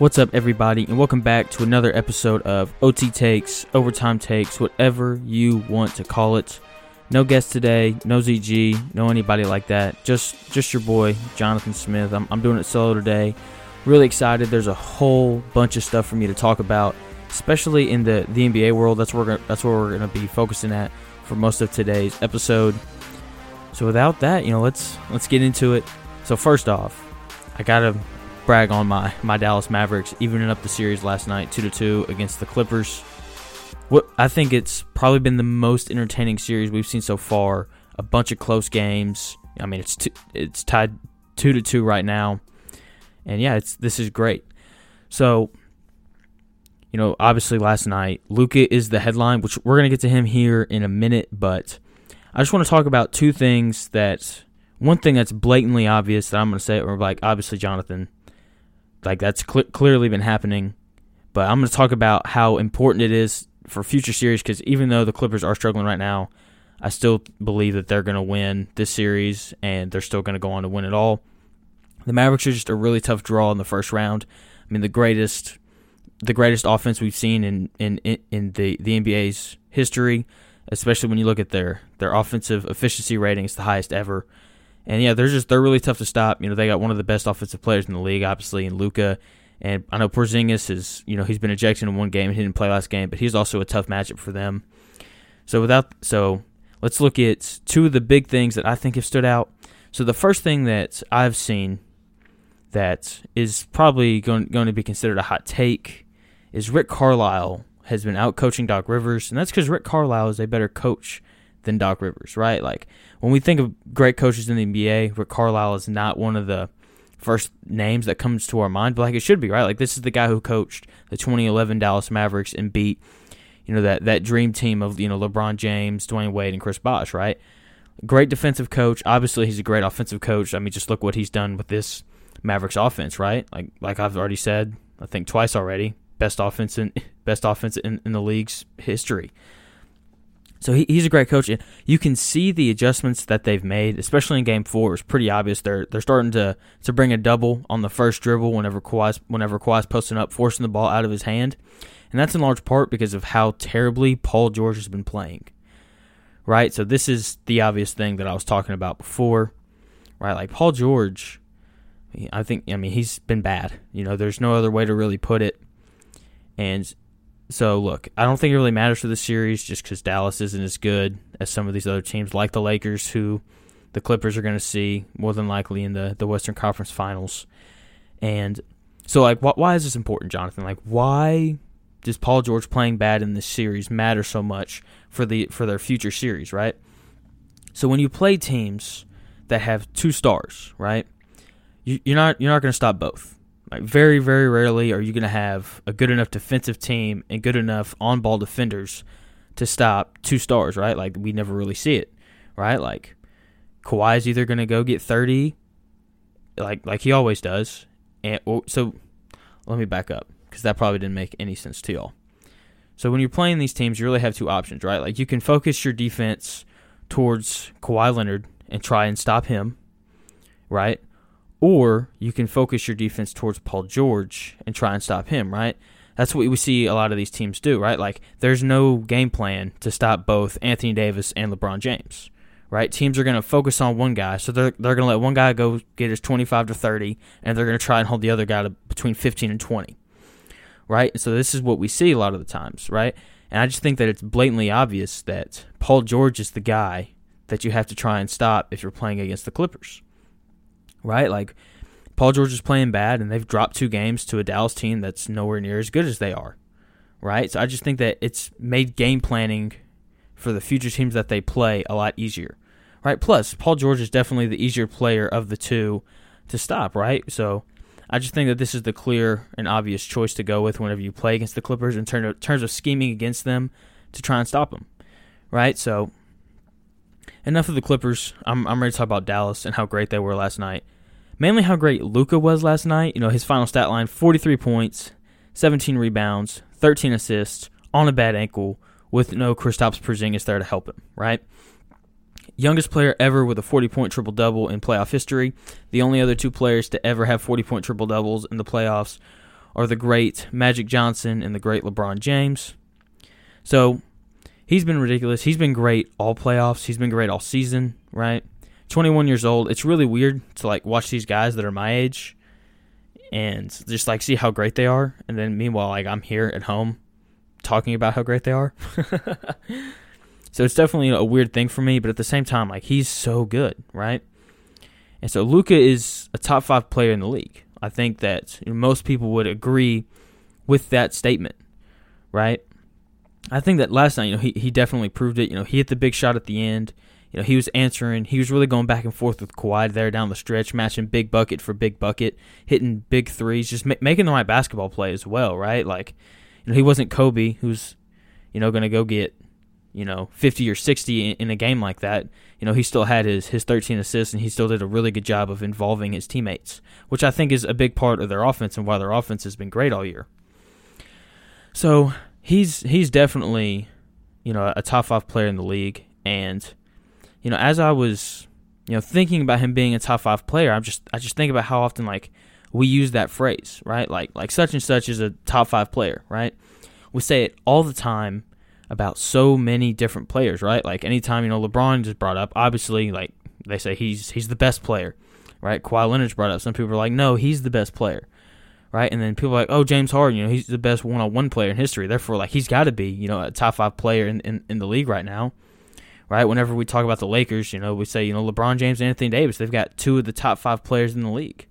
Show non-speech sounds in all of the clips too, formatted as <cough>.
What's up, everybody, and welcome back to another episode of OT Takes, Overtime Takes, whatever you want to call it. No guest today, no ZG, no anybody like that. Just, just your boy Jonathan Smith. I'm, I'm doing it solo today. Really excited. There's a whole bunch of stuff for me to talk about, especially in the, the NBA world. That's where that's where we're going to be focusing at for most of today's episode. So without that, you know, let's let's get into it. So first off, I gotta brag on my my Dallas Mavericks evening up the series last night, two to two against the Clippers. What I think it's probably been the most entertaining series we've seen so far. A bunch of close games. I mean, it's two, it's tied two to two right now, and yeah, it's this is great. So, you know, obviously last night, Luka is the headline, which we're gonna get to him here in a minute, but I just want to talk about two things that one thing that's blatantly obvious that I'm going to say, or like obviously Jonathan, like that's cl- clearly been happening. But I'm going to talk about how important it is for future series because even though the Clippers are struggling right now, I still believe that they're going to win this series and they're still going to go on to win it all. The Mavericks are just a really tough draw in the first round. I mean, the greatest, the greatest offense we've seen in in in the the NBA's history, especially when you look at their their offensive efficiency rating, it's the highest ever. And yeah, they're just they're really tough to stop. You know, they got one of the best offensive players in the league, obviously, in Luka. And I know Porzingis is, you know, he's been ejected in one game. He didn't play last game, but he's also a tough matchup for them. So without so let's look at two of the big things that I think have stood out. So the first thing that I've seen that is probably going, going to be considered a hot take is Rick Carlisle has been out coaching Doc Rivers, and that's because Rick Carlisle is a better coach than Doc Rivers, right? Like when we think of great coaches in the NBA, Rick Carlisle is not one of the first names that comes to our mind, but like it should be, right? Like this is the guy who coached the 2011 Dallas Mavericks and beat, you know, that that dream team of you know LeBron James, Dwyane Wade, and Chris Bosh, right? Great defensive coach. Obviously, he's a great offensive coach. I mean, just look what he's done with this Mavericks offense, right? Like like I've already said, I think twice already, best offense in <laughs> best offense in, in the league's history. So he, he's a great coach. and You can see the adjustments that they've made, especially in Game Four. It's pretty obvious they're they're starting to to bring a double on the first dribble whenever Kawhi's whenever Kawhi's posting up, forcing the ball out of his hand, and that's in large part because of how terribly Paul George has been playing. Right. So this is the obvious thing that I was talking about before. Right. Like Paul George, I think. I mean, he's been bad. You know, there's no other way to really put it. And so look, I don't think it really matters for the series just because Dallas isn't as good as some of these other teams, like the Lakers, who the Clippers are going to see more than likely in the the Western Conference Finals. And so, like, wh- why is this important, Jonathan? Like, why does Paul George playing bad in this series matter so much for the for their future series, right? So when you play teams that have two stars, right, you, you're not you're not going to stop both. Like very, very rarely are you going to have a good enough defensive team and good enough on-ball defenders to stop two stars, right? Like we never really see it, right? Like Kawhi is either going to go get 30 like like he always does. And so let me back up cuz that probably didn't make any sense to y'all. So when you're playing these teams, you really have two options, right? Like you can focus your defense towards Kawhi Leonard and try and stop him, right? Or you can focus your defense towards Paul George and try and stop him, right? That's what we see a lot of these teams do, right? Like there's no game plan to stop both Anthony Davis and LeBron James, right? Teams are going to focus on one guy, so they're they're going to let one guy go get his 25 to 30 and they're going to try and hold the other guy to between 15 and 20. Right? So this is what we see a lot of the times, right? And I just think that it's blatantly obvious that Paul George is the guy that you have to try and stop if you're playing against the Clippers right? Like Paul George is playing bad, and they've dropped two games to a Dallas team that's nowhere near as good as they are, right? So I just think that it's made game planning for the future teams that they play a lot easier, right? Plus, Paul George is definitely the easier player of the two to stop, right? So I just think that this is the clear and obvious choice to go with whenever you play against the Clippers in terms of scheming against them to try and stop them, right? So enough of the Clippers. I'm I'm ready to talk about Dallas and how great they were last night. Mainly how great Luka was last night. You know, his final stat line 43 points, 17 rebounds, 13 assists on a bad ankle with no Kristaps Porzingis there to help him, right? Youngest player ever with a 40 point triple double in playoff history. The only other two players to ever have 40 point triple doubles in the playoffs are the great Magic Johnson and the great LeBron James. So he's been ridiculous. He's been great all playoffs. He's been great all season, right? 21 years old. It's really weird to like watch these guys that are my age and just like see how great they are and then meanwhile like I'm here at home talking about how great they are. <laughs> so it's definitely a weird thing for me, but at the same time like he's so good, right? And so Luka is a top 5 player in the league. I think that most people would agree with that statement, right? I think that last night, you know, he, he definitely proved it. You know, he hit the big shot at the end. You know, he was answering. He was really going back and forth with Kawhi there down the stretch, matching big bucket for big bucket, hitting big threes, just ma- making the right basketball play as well, right? Like, you know, he wasn't Kobe, who's, you know, going to go get, you know, 50 or 60 in, in a game like that you know, he still had his, his 13 assists and he still did a really good job of involving his teammates, which I think is a big part of their offense and why their offense has been great all year. So he's he's definitely, you know, a top five player in the league. And, you know, as I was, you know, thinking about him being a top five player, I'm just I just think about how often like we use that phrase, right? Like like such and such is a top five player, right? We say it all the time about so many different players, right? Like anytime you know LeBron is brought up, obviously like they say he's he's the best player, right? Kawhi Leonard's brought up. Some people are like, no, he's the best player, right? And then people are like, oh, James Harden, you know, he's the best one-on-one player in history. Therefore, like he's got to be, you know, a top five player in, in in the league right now, right? Whenever we talk about the Lakers, you know, we say you know LeBron James and Anthony Davis, they've got two of the top five players in the league.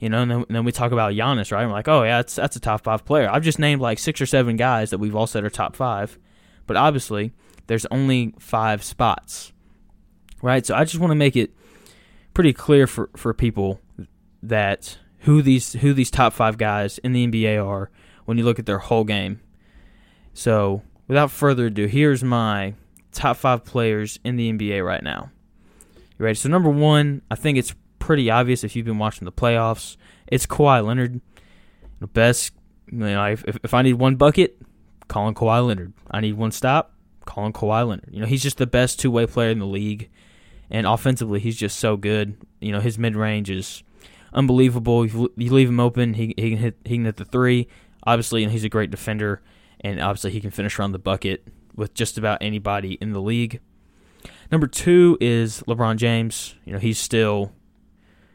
You know, and then, and then we talk about Giannis, right? I'm like, oh yeah, that's that's a top five player. I've just named like six or seven guys that we've all said are top five but obviously, there's only five spots, right? So I just want to make it pretty clear for, for people that who these who these top five guys in the NBA are when you look at their whole game. So without further ado, here's my top five players in the NBA right now. You ready? So number one, I think it's pretty obvious if you've been watching the playoffs. It's Kawhi Leonard. The best, you know, if, if I need one bucket, calling Kawhi Leonard. I need one stop, calling Kawhi Leonard. You know, he's just the best two way player in the league. And offensively, he's just so good. You know, his mid range is unbelievable. You leave him open, he, he can hit he can hit the three. Obviously, and he's a great defender, and obviously he can finish around the bucket with just about anybody in the league. Number two is LeBron James. You know, he's still,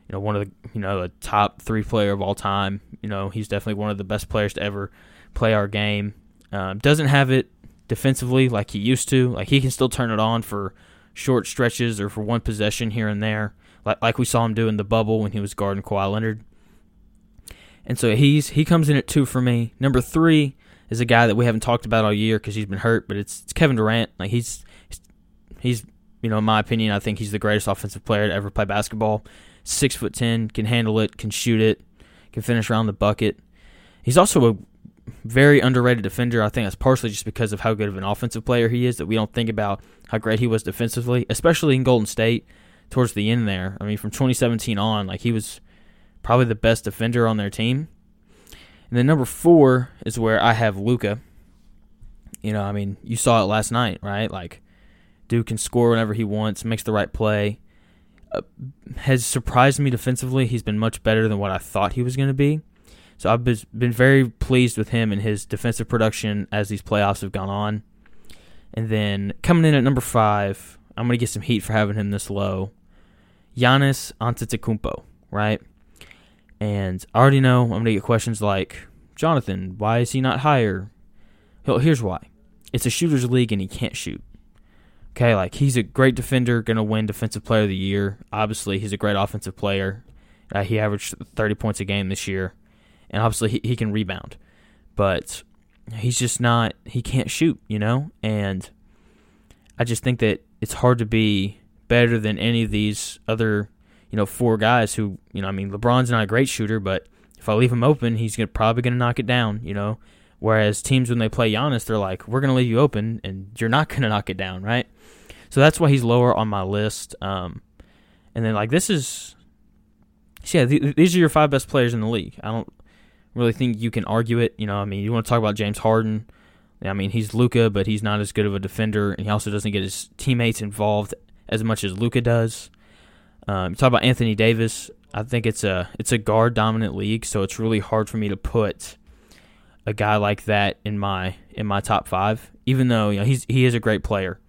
you know, one of the you know the top three player of all time. You know, he's definitely one of the best players to ever play our game. Um, doesn't have it defensively like he used to. Like he can still turn it on for short stretches or for one possession here and there, like like we saw him do in the bubble when he was guarding Kawhi Leonard. And so he's he comes in at two for me. Number three is a guy that we haven't talked about all year because he's been hurt, but it's, it's Kevin Durant. Like he's he's you know in my opinion, I think he's the greatest offensive player to ever play basketball. Six foot ten, can handle it, can shoot it, can finish around the bucket. He's also a very underrated defender. I think that's partially just because of how good of an offensive player he is that we don't think about how great he was defensively, especially in Golden State towards the end there. I mean, from 2017 on, like he was probably the best defender on their team. And then number four is where I have Luka. You know, I mean, you saw it last night, right? Like, dude can score whenever he wants, makes the right play. Uh, has surprised me defensively. He's been much better than what I thought he was going to be. So I've been very pleased with him and his defensive production as these playoffs have gone on. And then coming in at number five, I'm going to get some heat for having him this low. Giannis Antetokounmpo, right? And I already know I'm to get questions like, Jonathan, why is he not higher? Here's why. It's a shooter's league and he can't shoot. Okay, like he's a great defender, to win Defensive Player of the Year. Obviously, he's a great offensive player. Uh, he averaged 30 points a game this year and obviously he, he can rebound, but he's just not. He can't shoot, you know. And I just think that it's hard to be better than any of these other, you know, four guys who, you know, I mean, LeBron's not a great shooter, but if I leave him open, he's gonna, probably going to knock it down, you know. Whereas teams, when they play Giannis, they're like, we're going to leave you open, and you're not <laughs> going to knock it down, right? So that's why he's lower on my list. Um, and then like this is, yeah, th- these are your five best players in the league. I don't really think you can argue it. You know, I mean, you want to talk about James Harden. I mean, he's Luka, but he's not as good of a defender, and he also doesn't get his teammates involved as much as Luka does. Um, talk about Anthony Davis. I think it's a it's a guard dominant league, so it's really hard for me to put a guy like that in my in my top five, even though you know he's he is a great player.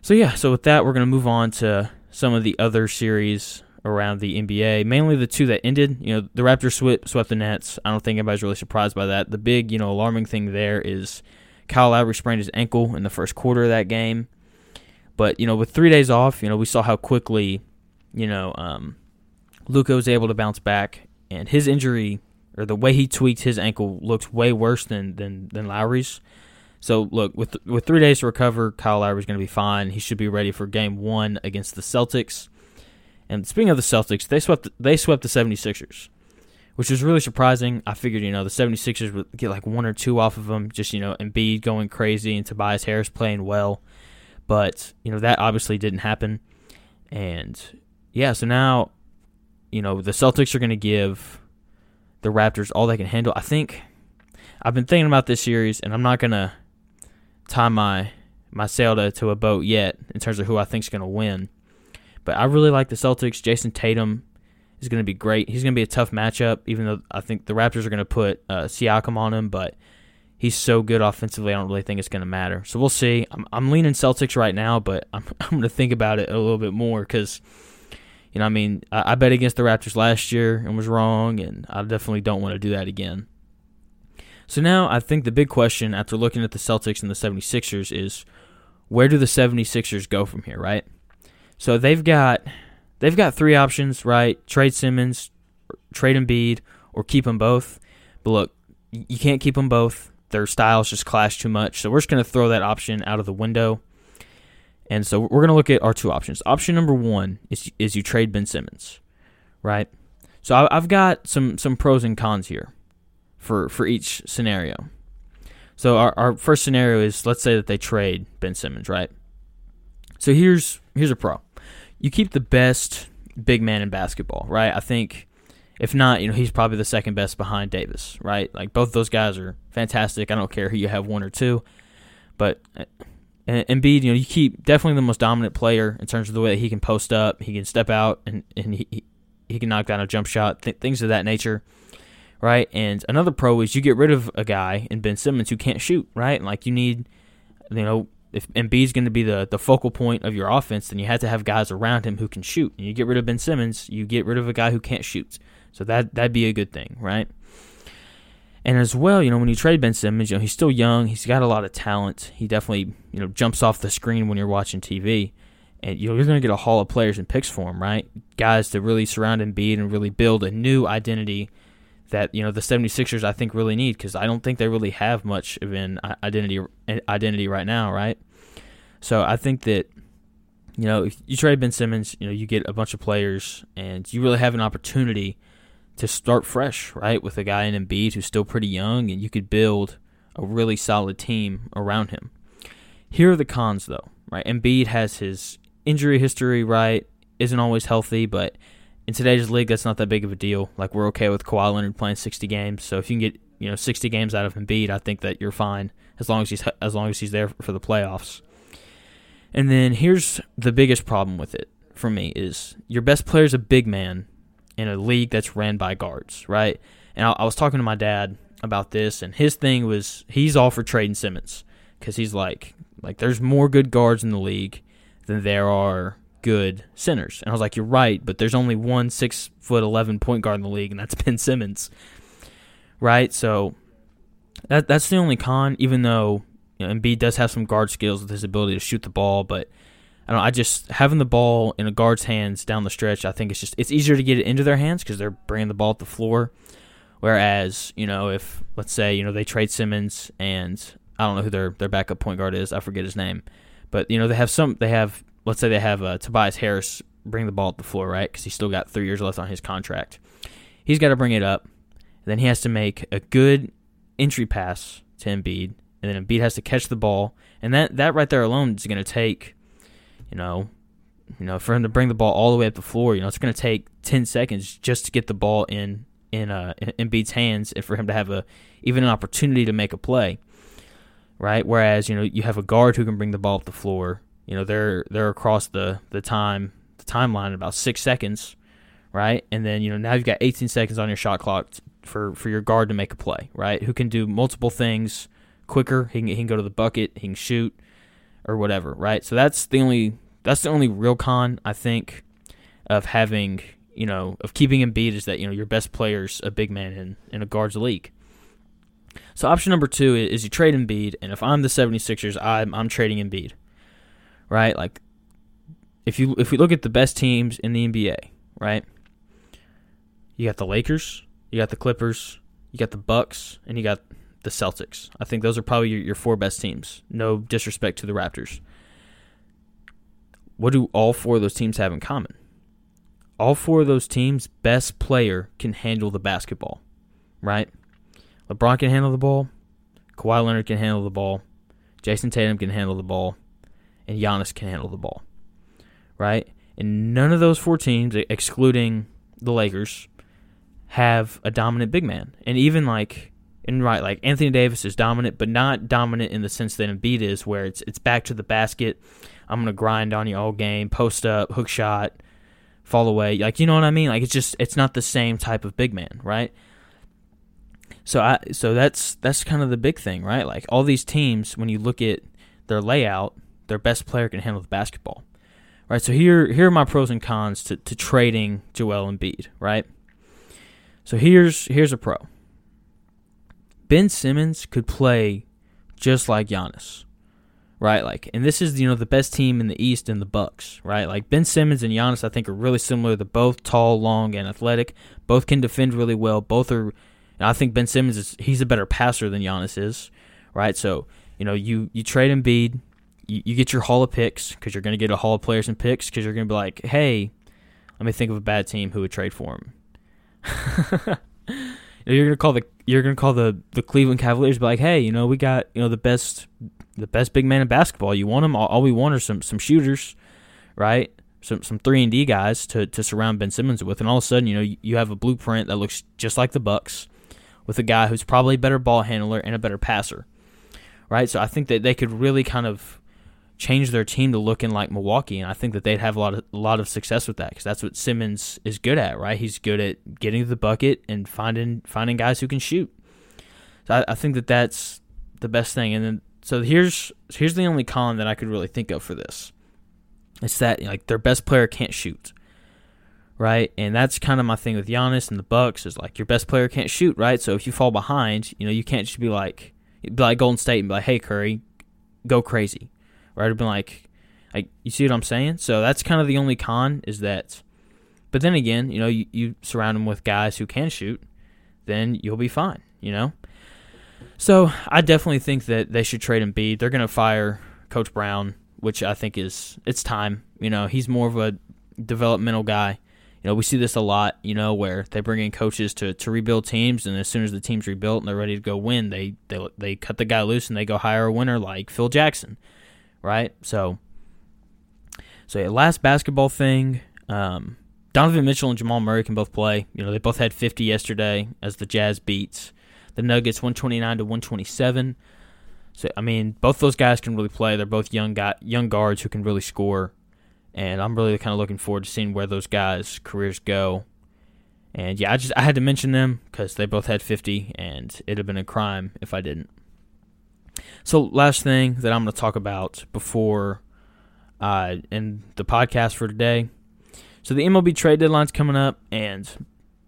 So yeah, so with that, we're gonna move on to some of the other series around the NBA, mainly the two that ended. You know, the Raptors swept swept the Nets. I don't think anybody's really surprised by that. The big you know alarming thing there is Kyle Lowry sprained his ankle in the first quarter of that game. But you know, with three days off, you know we saw how quickly you know um, Luka was able to bounce back, and his injury or the way he tweaked his ankle looks way worse than than, than Lowry's. So look, with with three days to recover, Kyle Lowry's going to be fine. He should be ready for Game One against the Celtics. And speaking of the Celtics, they swept they swept the 76ers, which was really surprising. I figured you know the 76ers would get like one or two off of them, just you know Embiid going crazy and Tobias Harris playing well, but you know that obviously didn't happen. And yeah, so now you know the Celtics are going to give the Raptors all they can handle. I think I've been thinking about this series, and I'm not gonna tie my my sail to, to a boat yet in terms of who I think is gonna win. But I really like the Celtics. Jayson Tatum is going to be great. He's going to be a tough matchup, even though I think the Raptors are going to put uh, Siakam on him. But he's so good offensively, I don't really think it's going to matter. So we'll see. I'm, I'm leaning Celtics right now, but <laughs> I'm, I'm going to think about it a little bit more because – you know, I mean, I, I bet against the Raptors last year and was wrong, and I definitely don't want to do that again. So now I think the big question after looking at the Celtics and the 76ers is where do the 76ers go from here, right? So they've got they've got three options, right? Trade Simmons, trade Embiid, or keep them both. But look, you can't keep them both. Their styles just clash too much. So we're just going to throw that option out of the window. And so we're going to look at our two options. Option number one is is you trade Ben Simmons, right? So I've got some some pros and cons here for for each scenario. So our, our first scenario is let's say that they trade Ben Simmons, right? So here's here's a pro. You keep the best big man in basketball, right? I think if not, you know, he's probably the second best behind Davis, right? Like both those guys are fantastic. I don't care who you have one or two, but uh, and Embiid, you know, you keep definitely the most dominant player in terms of the way that he can post up, he can step out, and and he he can knock down a jump shot, th- things of that nature, right? And another pro is you get rid of a guy in Ben Simmons who can't shoot, right? And like you need, you know, if Embiid's going to be the the focal point of your offense, then you have to have guys around him who can shoot. And you get rid of Ben Simmons, you get rid of a guy who can't shoot. So that that'd be a good thing, right? And as well, you know, when you trade Ben Simmons, you know, he's still young. He's got a lot of talent. He definitely, you know, jumps off the screen when you're watching TV. And you know, you're going to get a haul of players and picks for him, right? Guys to really surround and Embiid and really build a new identity that, you know, the 76ers I think really need because I don't think they really have much of an identity identity right now, right? So I think that you know, if you trade Ben Simmons, you know, you get a bunch of players and you really have an opportunity – to start fresh, right, with a guy in Embiid who's still pretty young, and you could build a really solid team around him. Here are the cons, though, right? Embiid has his injury history, right? Isn't always healthy, but in today's league, that's not that big of a deal. Like we're okay with Kawhi Leonard playing 60 games, so if you can get you know 60 games out of Embiid, I think that you're fine as long as he's as long as he's there for the playoffs. And then here's the biggest problem with it for me is your best player is a big man in a league that's ran by guards, right? And I, I was talking to my dad about this, and his thing was he's all for trading Simmons because he's like, like there's more good guards in the league than there are good centers. And I was like, you're right, but there's only one six foot eleven point guard in the league, and that's <laughs> Ben Simmons, right? So that that's the only con. Even though you know, Embiid does have some guard skills with his ability to shoot the ball, but I don't. I just having the ball in a guard's hands down the stretch. I think it's just it's easier to get it into their hands because they're bringing the ball at the floor. Whereas you know if let's say you know they trade Simmons and I don't know who their their backup point guard is. I forget his name, but you know they have some. They have let's say they have uh, Tobias Harris bring the ball at the floor, right? Because he's still got three years left on his contract. He's got to bring it up. Then he has to make a good entry pass to Embiid, and then Embiid has to catch the ball, and that that right there alone is going to take you know, you know, for him to bring the ball all the way up the floor, you know, it's going to take 10 seconds just to get the ball in in uh in Embiid's hands and for him to have a even an opportunity to make a play. Right? Whereas, you know, you have a guard who can bring the ball up the floor. You know, they're they're across the the time the timeline in about 6 seconds, right? And then you know now you've got 18 seconds on your shot clock for for your guard to make a play, right? Who can do multiple things quicker? He can, he can go to the bucket, he can shoot, or whatever, right? So that's the only that's the only real con I think of having you know of keeping Embiid is that you know your best player's a big man in in a guards league. So option number two is you trade Embiid, and if I'm the 76ers, I'm I'm trading Embiid, right? Like if you if we look at the best teams in the NBA, right? You got the Lakers, you got the Clippers, you got the Bucks, and you got the Celtics. I think those are probably your, your four best teams. No disrespect to the Raptors. What do all four of those teams have in common? All four of those teams' best player can handle the basketball, right? LeBron can handle the ball, Kawhi Leonard can handle the ball, Jayson Tatum can handle the ball, and Giannis can handle the ball, right? And none of those four teams, excluding the Lakers, have a dominant big man. And even like and right, like Anthony Davis is dominant, but not dominant in the sense that Embiid is, where it's it's back to the basket. I'm gonna grind on you all game, post up, hook shot, fall away. Like you know what I mean? Like it's just it's not the same type of big man, right? So I so that's that's kind of the big thing, right? Like all these teams, when you look at their layout, their best player can handle the basketball. Right, so here here are my pros and cons to, to trading Joel Embiid, right? So here's here's a pro. Ben Simmons could play just like Giannis, right? Like, and this is you know the best team in the East in the Bucks, right? Like Ben Simmons and Giannis, I think are really similar. They're both tall, long, and athletic. Both can defend really well. Both are. I think Ben Simmons is he's a better passer than Giannis is, right? So you know you you trade Embiid, you, you get your haul of picks because you're going to get a haul of players and picks because you're going to be like, hey, let me think of a bad team who would trade for him. <laughs> you're gonna call the you're gonna call the the Cleveland Cavaliers, be like, hey, you know, we got you know the best the best big man in basketball. You want them? All, all we want are some some shooters, right? Some some three and D guys to to surround Ben Simmons with, and all of a sudden, you know, you, you have a blueprint that looks just like the Bucks, with a guy who's probably a better ball handler and a better passer, right? So I think that they could really kind of change their team to looking like Milwaukee, and I think that they'd have a lot of a lot of success with that because that's what Simmons is good at, right? He's good at getting to the bucket and finding finding guys who can shoot. So I, I think that that's the best thing. And then so here's here's the only con that I could really think of for this. It's that like their best player can't shoot, right? And that's kind of my thing with Giannis and the Bucks is like your best player can't shoot, right? So if you fall behind, you know you can't just be like be like Golden State and be like, hey Curry, go crazy right? I've been like, like you see what I'm saying? So that's kind of the only con is that. But then again, you know, you, you surround them with guys who can shoot, then you'll be fine. You know. So I definitely think that they should trade Embiid. They're going to fire Coach Brown, which I think is it's time. You know, he's more of a developmental guy. You know, we see this a lot. You know, where they bring in coaches to, to rebuild teams, and as soon as the team's rebuilt and they're ready to go win, they they they cut the guy loose and they go hire a winner like Phil Jackson right? So, so yeah, last basketball thing. Um, Donovan Mitchell and Jamal Murray can both play. You know, they both had 50 yesterday as the Jazz beats the Nuggets 129 to 127. So I mean, both those guys can really play. They're both young guy, young guards who can really score, and I'm really kind of looking forward to seeing where those guys' careers go. And yeah, I just I had to mention them because they both had 50, and it'd have been a crime if I didn't. So, last thing that I'm going to talk about before uh, in the podcast for today. So, the MLB trade deadline's coming up, and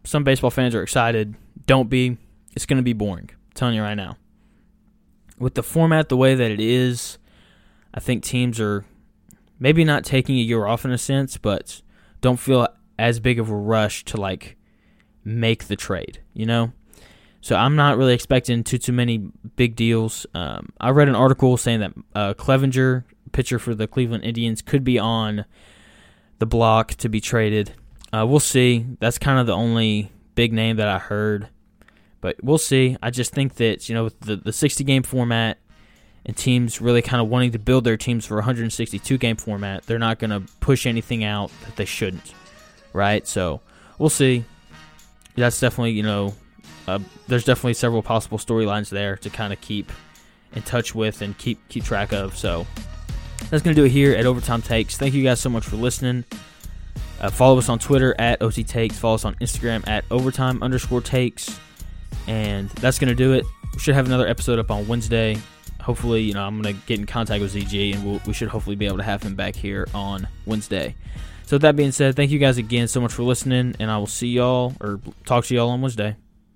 some baseball fans are excited. Don't be. It's going to be boring. I'm telling you right now. With the format the way that it is, I think teams are maybe not taking a year off in a sense, but don't feel as big of a rush to like make the trade, you know? So I'm not really expecting too too many big deals. Um, I read an article saying that uh, Clevinger, pitcher for the Cleveland Indians, could be on the block to be traded. Uh, we'll see. That's kind of the only big name that I heard, but we'll see. I just think that you know the the 60 game format and teams really kind of wanting to build their teams for 162 game format, they're not going to push anything out that they shouldn't, right? So we'll see. That's definitely you know uh, there's definitely several possible storylines there to kind of keep in touch with and keep keep track of. So that's gonna do it here at Overtime Takes. Thank you guys so much for listening. Uh, follow us on Twitter at OT Takes. Follow us on Instagram at overtime underscore takes. And that's going to do it. We should have another episode up on Wednesday. Hopefully, you know, I'm going to get in contact with ZG and we'll, we should hopefully be able to have him back here on Wednesday. So, with that being said, thank you guys again so much for listening. And I will see y'all or talk to y'all on Wednesday.